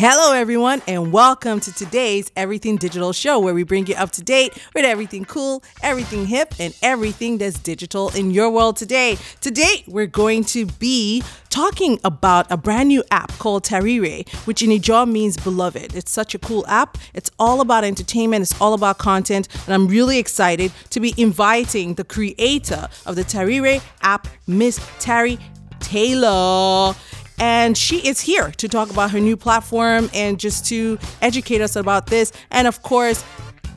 Hello, everyone, and welcome to today's Everything Digital Show, where we bring you up to date with everything cool, everything hip, and everything that's digital in your world today. Today, we're going to be talking about a brand new app called Tariere, which in Ijaw means beloved. It's such a cool app. It's all about entertainment, it's all about content, and I'm really excited to be inviting the creator of the Tariere app, Miss Tari Taylaur and she is here to talk about her new platform and just to educate us about this. And of course,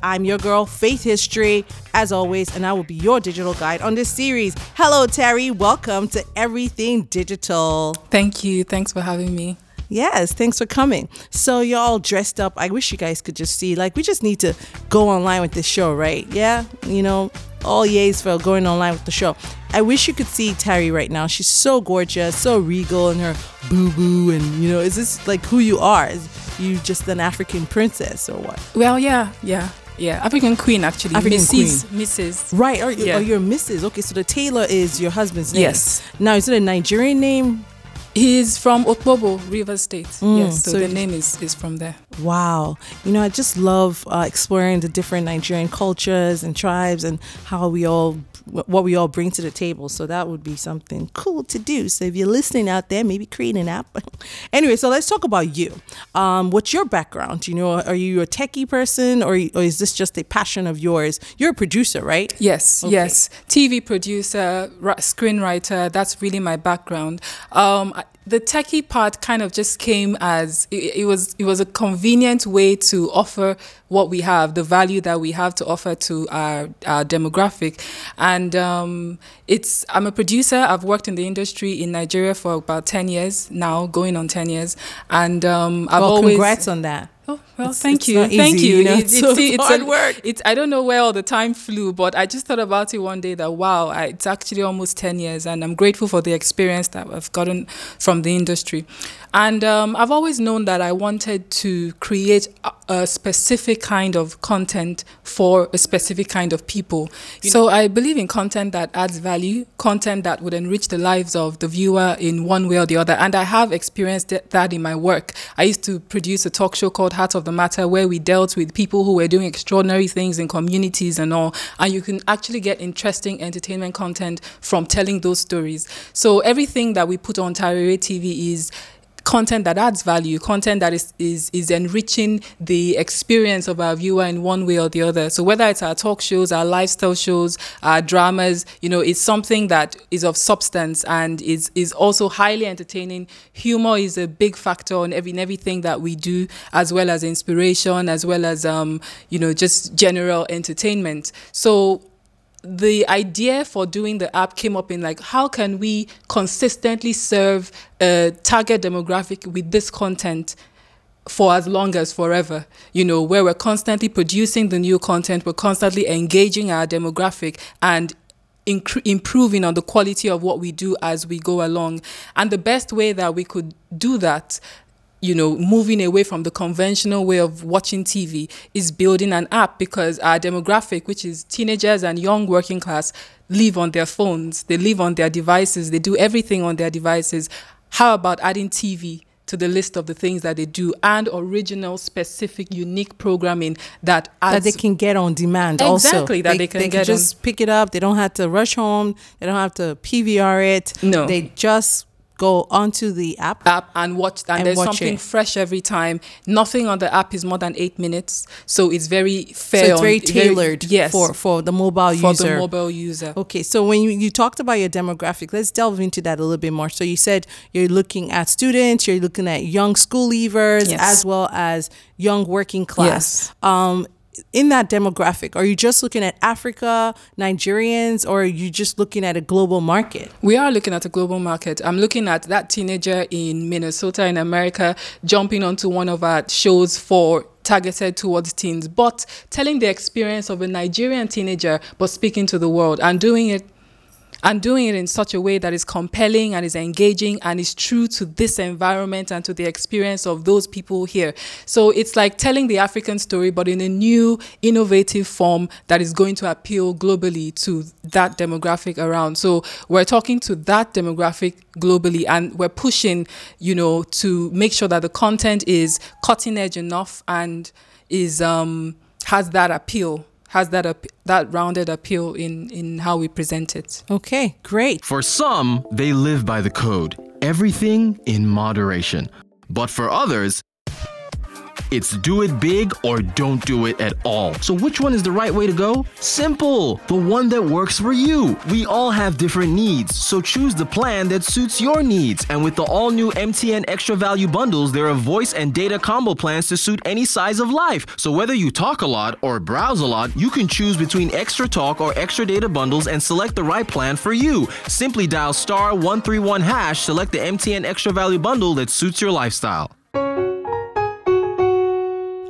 I'm your girl, Faith History, as always, and I will be your digital guide on this series. Hello, Tari. Welcome to Everything Digital. Thank you. Thanks for having me. Yes, thanks for coming. So you're all dressed up. I wish you guys could just see. Like, we just need to go online with this show, right? Yeah, you know, all yays for going online with the show. I wish you could see Tari right now. She's so gorgeous, so regal in her boubou, and you know, is this like who you are? Is you just an African princess or what? Well, yeah, yeah. Yeah, African queen actually. African Mrs. queen. Mrs. Right, or, Yeah. or you're Mrs. Okay, so the Taylaur is your husband's name. Yes. Now, is it a Nigerian name? He's from Opobo, River State. Mm, yes, so, so the name is, is from there. Wow. You know, I just love uh, exploring the different Nigerian cultures and tribes and how we all, what we all bring to the table. So that would be something cool to do. So if you're listening out there, maybe create an app. anyway, so let's talk about you. Um, what's your background? You know, are you a techie person or, or is this just a passion of yours? You're a producer, right? Yes, Okay. yes. TV producer, ri- screenwriter, that's really my background. Um, I- the techie part kind of just came as it, it was it was a convenient way to offer what we have, the value that we have to offer to our, our demographic. And um, it's I'm a producer. I've worked in the industry in Nigeria for about 10 years now, going on 10 years. And um, I've well, always congrats on that. Oh, well, It's- thank it's you. thank easy, you. you know, It's, it's it's, hard a- work. It's, I don't know where all the time flew, but I just thought about it one day that, wow, I, it's actually almost 10 years, and I'm grateful for the experience that I've gotten from the industry. And um, I've always known that I wanted to create a, a specific kind of content for a specific kind of people. So I believe in content that adds value, content that would enrich the lives of the viewer in one way or the other. And I have experienced that- that in my work. I used to produce a talk show called Heart of the Matter where we dealt with people who were doing extraordinary things in communities and all. And you can actually get interesting entertainment content from telling those stories. So everything that we put on Tariere TV is content that adds value, content that is, is is enriching the experience of our viewer in one way or the other. So whether it's our talk shows, our lifestyle shows, our dramas, you know, it's something that is of substance and is is also highly entertaining. Humor is a big factor in, every, in everything that we do, as well as inspiration, as well as um, you know, just general entertainment. So the idea for doing the app came up in like how can we consistently serve a target demographic with this content for as long as forever? You know where we're constantly producing the new content we're constantly engaging our demographic and incre- improving on the quality of what we do as we go along. And the best way that we could do that you know, moving away from the conventional way of watching TV is building an app because our demographic, which is teenagers and young working class, live on their phones, they live on their devices, they do everything on their devices. How about adding TV to the list of the things that they do and original, specific, unique programming that that they can get on demand also. Exactly, that they can get on- just pick it up. They don't have to rush home. They don't have to PVR it. No. They just go onto the app. app and watch and, And there's watch something it. fresh every time nothing on the app is more than eight minutes so it's very fair So it's on- very tailored yes for, for the mobile for user. the mobile user Okay, so when you, you talked about your demographic, let's delve into that a little bit more. So you said you're looking at students, you're looking at young school leavers, Yes. as well as young working class. Um, in that demographic, are you just looking at Africa, Nigerians, or are you just looking at a global market? We are looking at a global market. I'm looking at that teenager in Minnesota, in America, jumping onto one of our shows for targeted towards teens, but telling the experience of a Nigerian teenager, but speaking to the world and doing it and doing it in such a way that is compelling and is engaging and is true to this environment and to the experience of those people here. So it's like telling the African story, but in a new, innovative form that is going to appeal globally to that demographic around. So we're talking to that demographic globally and we're pushing, you know, to make sure that the content is cutting edge enough and is um has that appeal has that ap- that rounded appeal in in how we present it. Okay, great. For some, they live by the code. Everything in moderation. But for others, it's do it big or don't do it at all. So, which one is the right way to go? Simple. The one that works for you. We all have different needs, so choose the plan that suits your needs. And with the all new MTN Extra Value bundles, there are voice and data combo plans to suit any size of life. So, whether you talk a lot or browse a lot, you can choose between extra talk or extra data bundles and select the right plan for you. Simply dial star 131 hash, select the MTN Extra Value bundle that suits your lifestyle.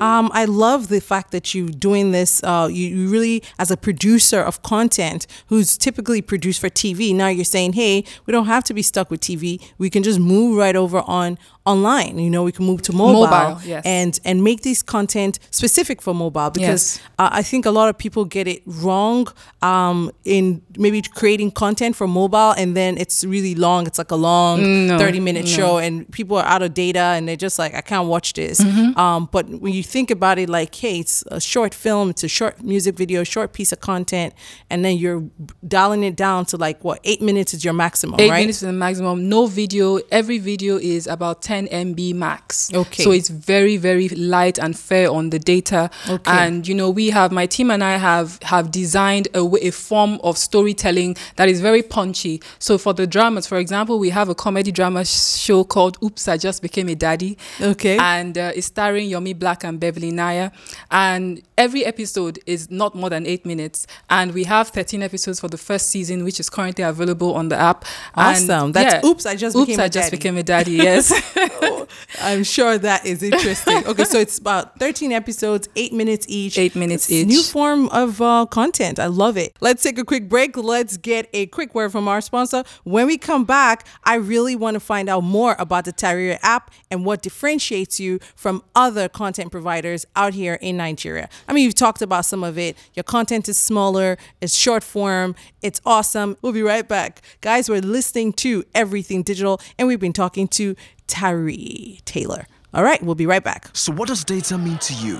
Um, I love the fact that you're doing this. Uh, you, you really, as a producer of content, who's typically produced for TV, now you're saying, hey, we don't have to be stuck with TV. We can just move right over on online. You know, we can move to mobile, Mobile, yes. and and make these content specific for mobile because Yes. uh, I think a lot of people get it wrong um, in maybe creating content for mobile, and then it's really long. It's like a long No, thirty minute no. show, and people are out of data, and they're just like, I can't watch this. Mm-hmm. Um, but when you think about it, like, hey, it's a short film, it's a short music video, short piece of content, and then you're dialing it down to like what eight minutes is your maximum, Eight right? minutes is the maximum. No video. Every video is about 10 MB max. Okay. So it's very, very light and fair on the data. Okay. And you know, we have my team and I have have designed a, a form of storytelling that is very punchy. So for the dramas, for example, we have a comedy drama show called "Oops, I Just Became a Daddy." Okay. And uh, it's starring Yomi Black and Beverly Naya. And every episode is not more than eight minutes. And we have 13 episodes for the first season, which is currently available on the app. And, Awesome. That's Oops, I Just Oops, Became a I Just Daddy. Became a Daddy, yes. I'm sure that is interesting. Okay, so it's about 13 episodes, eight minutes each. Eight minutes It's each. New form of uh, content. I love it. Let's take a quick break. Let's get a quick word from our sponsor. When we come back, I really want to find out more about the Tariere app and what differentiates you from other content providers out here in Nigeria. I mean, you've talked about some of it. Your content is smaller, it's short form, it's awesome. We'll be right back. Guys, we're listening to Everything Digital, and we've been talking to Tari Taylaur. All right, we'll be right back. So, what does data mean to you?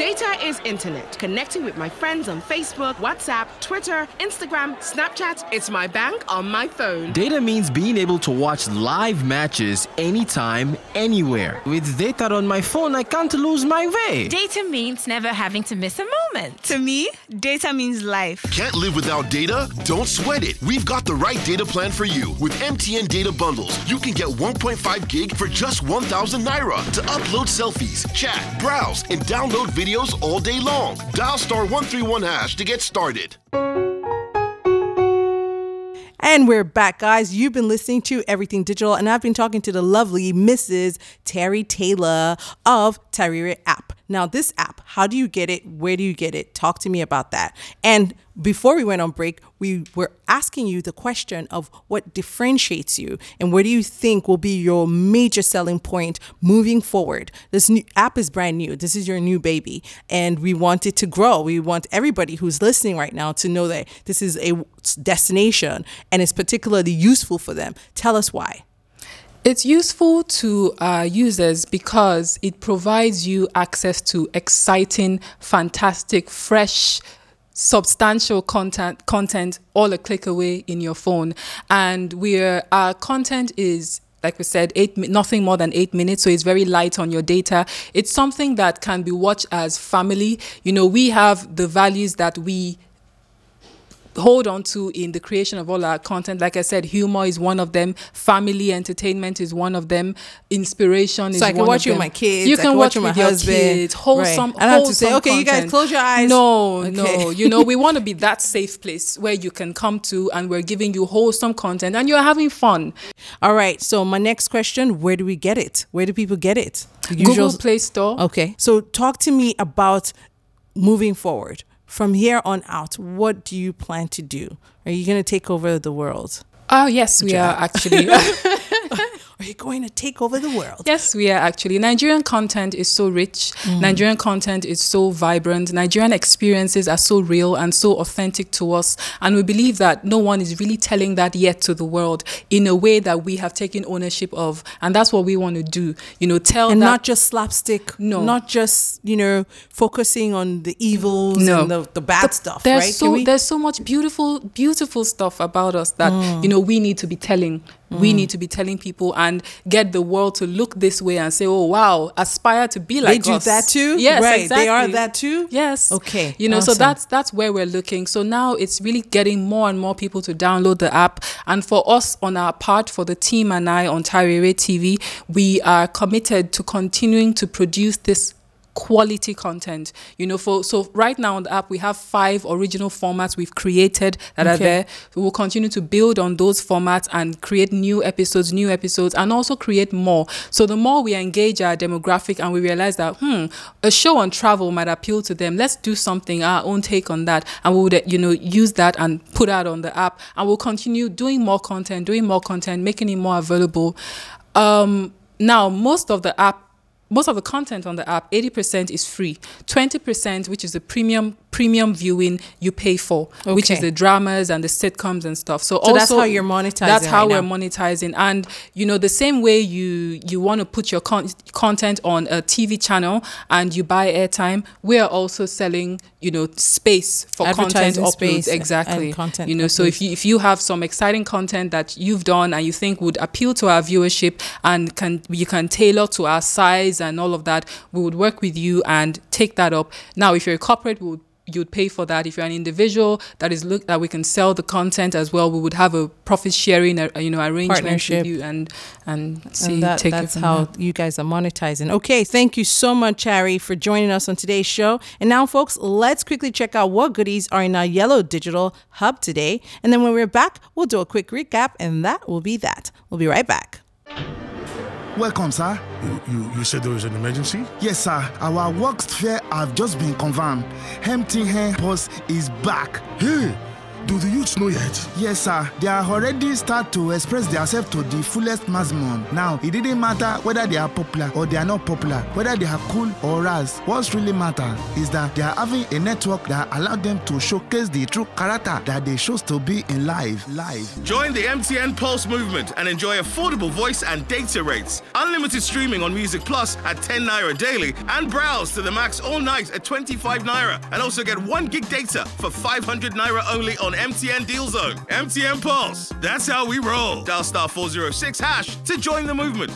Data is internet. Connecting with my friends on Facebook, WhatsApp, Twitter, Instagram, Snapchat. It's my bank on my phone. Data means being able to watch live matches anytime, anywhere. With data on my phone, I can't lose my way. Data means never having to miss a moment. To me, data means life. Can't live without data? Don't sweat it. We've got the right data plan for you. With MTN data bundles, you can get 1.5 gig for just 1,000 naira to upload selfies, chat, browse, and download videos all day long. Dial star 131 hash to get started. And we're back, guys. You've been listening to Everything Digital, and I've been talking to the lovely Mrs. Tari Taylaur of Tariere app. Now, this app, how do you get it? Where do you get it? Talk to me about that. And before we went on break, we were asking you the question of what differentiates you and what do you think will be your major selling point moving forward. This new app is brand new. This is your new baby, and we want it to grow. We want everybody who's listening right now to know that this is a destination and it's particularly useful for them. Tell us why. It's useful to uh, users because it provides you access to exciting, fantastic, fresh, substantial content content all a click away in your phone. And we're our content is like we said, eight nothing more than eight minutes, so it's very light on your data. It's something that can be watched as family. You know, we have the values that we hold on to in the creation of all our content. Like I said, humor is one of them. Family entertainment is one of them. Inspiration is So I can watch with my kids, You can can watch watch with my your husband. kids. Wholesome. Right. I have to say, "Okay, you guys close your eyes. No, Okay. no. You know, we want to be that safe place where you can come to, and we're giving you wholesome content, and you're having fun. All right. So my next question: Where do we get it? Where do people get it? The Google Play Store. Okay. So talk to me about moving forward from here on out, what do you plan to do? Are you going to take over the world? Oh yes, we are actually. Are you going to take over the world? Yes, we are actually. Nigerian content is so rich. Nigerian content is so vibrant. Nigerian experiences are so real and so authentic to us. And we believe that no one is really telling that yet to the world in a way that we have taken ownership of. And that's what we want to do. You know, tell and that. not just slapstick. No. Not just, you know, focusing on the evils No. and the, the bad stuff, there's right? so there's so much beautiful beautiful stuff about us that Mm. you know we need to be telling we mm. need to be telling people and get the world to look this way and say oh wow aspire to be like do us. They do that too? yes Right, they are that too? yes. Okay, you know so that's that's where we're looking. So now it's really getting more and more people to download the app. And for us on our part for the team and I on Tariere TV we are committed to continuing to produce this quality content. You know for so right now on the app we have five original formats we've created that are there. We will continue to build on those formats and create new episodes new episodes and also create more. So the more we engage our demographic and we realize that hmm a show on travel might appeal to them let's do something our own take on that. And we would you know use that and put out on the app. And we'll continue doing more content doing more content making it more available. Um now most of the app most of the content on the app 80% is free. 20% which is the premium premium viewing you pay for which is the dramas and the sitcoms and stuff. So, So that's how you're monetizing that's how right we're now. monetizing. And you know the same way you you want to put your con- content on a tv channel and you buy airtime we are also selling you know space for content uploads. space exactly. content you know so if you if you have some exciting content that you've done and you think would appeal to our viewership and can you can tailor to our size and all of that we would work with you and take that up. Now if you're a corporate we would you'd pay for that if you're an individual that is look that we can sell the content as well we would have a profit sharing uh, you know arrangement Partnership. with you and and see and that, take that's how there. you guys are monetizing. Okay, thank you so much, Tari, for joining us on today's show. And now, folks, let's quickly check out what goodies are in our yellow digital hub today. And then when we're back, we'll do a quick recap, and that will be that. We'll be right back. Welcome, sir. You, you, you said there was an emergency? Yes, sir. Our works fair have just been confirmed. MTN Pulse is back. Hey, do the youths know yet? Yes, sir. They are already start to express themselves to the fullest maximum. Now, it didn't matter whether they are popular or they are not popular, whether they are cool or ras. What's really matter is that they are having a network that allow them to showcase the true character that they shows to be in life. Live. Join the MTN Pulse movement and enjoy affordable voice and data rates. Unlimited streaming on Music Plus at 10 naira daily and browse to the max all night at 25 naira. And also get 1 gig data for 500 naira only on MTN Deal Zone. MTN Pulse. That's how we roll. Dial star 406 hash to join the movement.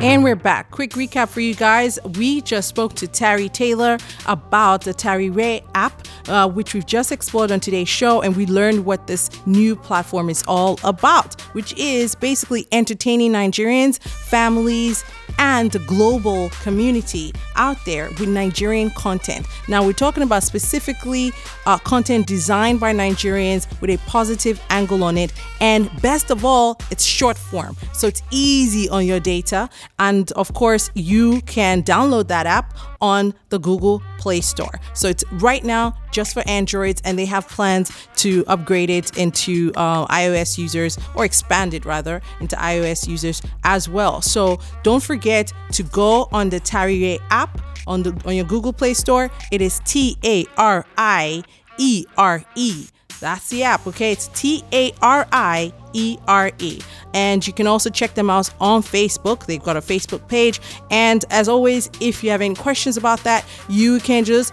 And we're back. Quick recap for you guys. We just spoke to Tari Taylaur about the Tariere app, uh, which we've just explored on today's show, and we learned what this new platform is all about, which is basically entertaining Nigerians, families, and the global community out there with Nigerian content. Now, we're talking about specifically uh, content designed by Nigerians with a positive angle on it. And best of all, it's short form. So it's easy on your data. And of course, you can download that app on the Google Play Store. So it's right now just for Androids, and they have plans to upgrade it into uh, iOS users or expand it rather into iOS users as well. So don't forget to go on the Tariere app on the on your Google Play Store. It is T A R I E R E. That's the app, okay? It's T A R I E R E. And you can also check them out on Facebook. They've got a Facebook page. And as always, if you have any questions about that, you can just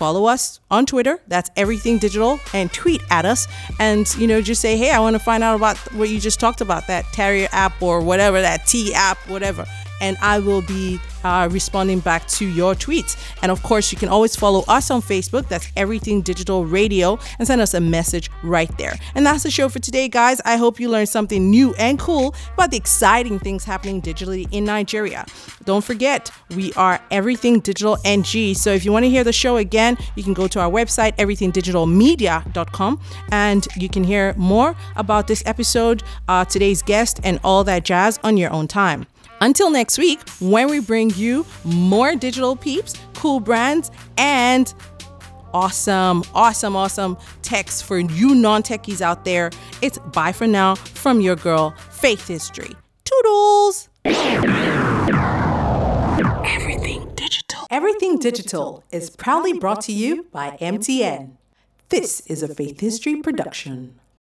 follow us on Twitter. That's everything digital and tweet at us and you know just say, "Hey, I want to find out about what you just talked about that Terrier app or whatever that T app, whatever." And I will be uh, responding back to your tweets. And of course, you can always follow us on Facebook. That's Everything Digital Radio and send us a message right there. And that's the show for today, guys. I hope you learned something new and cool about the exciting things happening digitally in Nigeria. Don't forget, we are Everything Digital NG. So if you want to hear the show again, you can go to our website, everythingdigitalmedia.com, and you can hear more about this episode, uh, today's guest, and all that jazz on your own time. Until next week, when we bring you more digital peeps, cool brands, and awesome, awesome, awesome text for you non techies out there. It's bye for now from your girl, Faith History. Toodles! Everything digital. Everything digital is proudly brought to you by MTN. This is a Faith History production.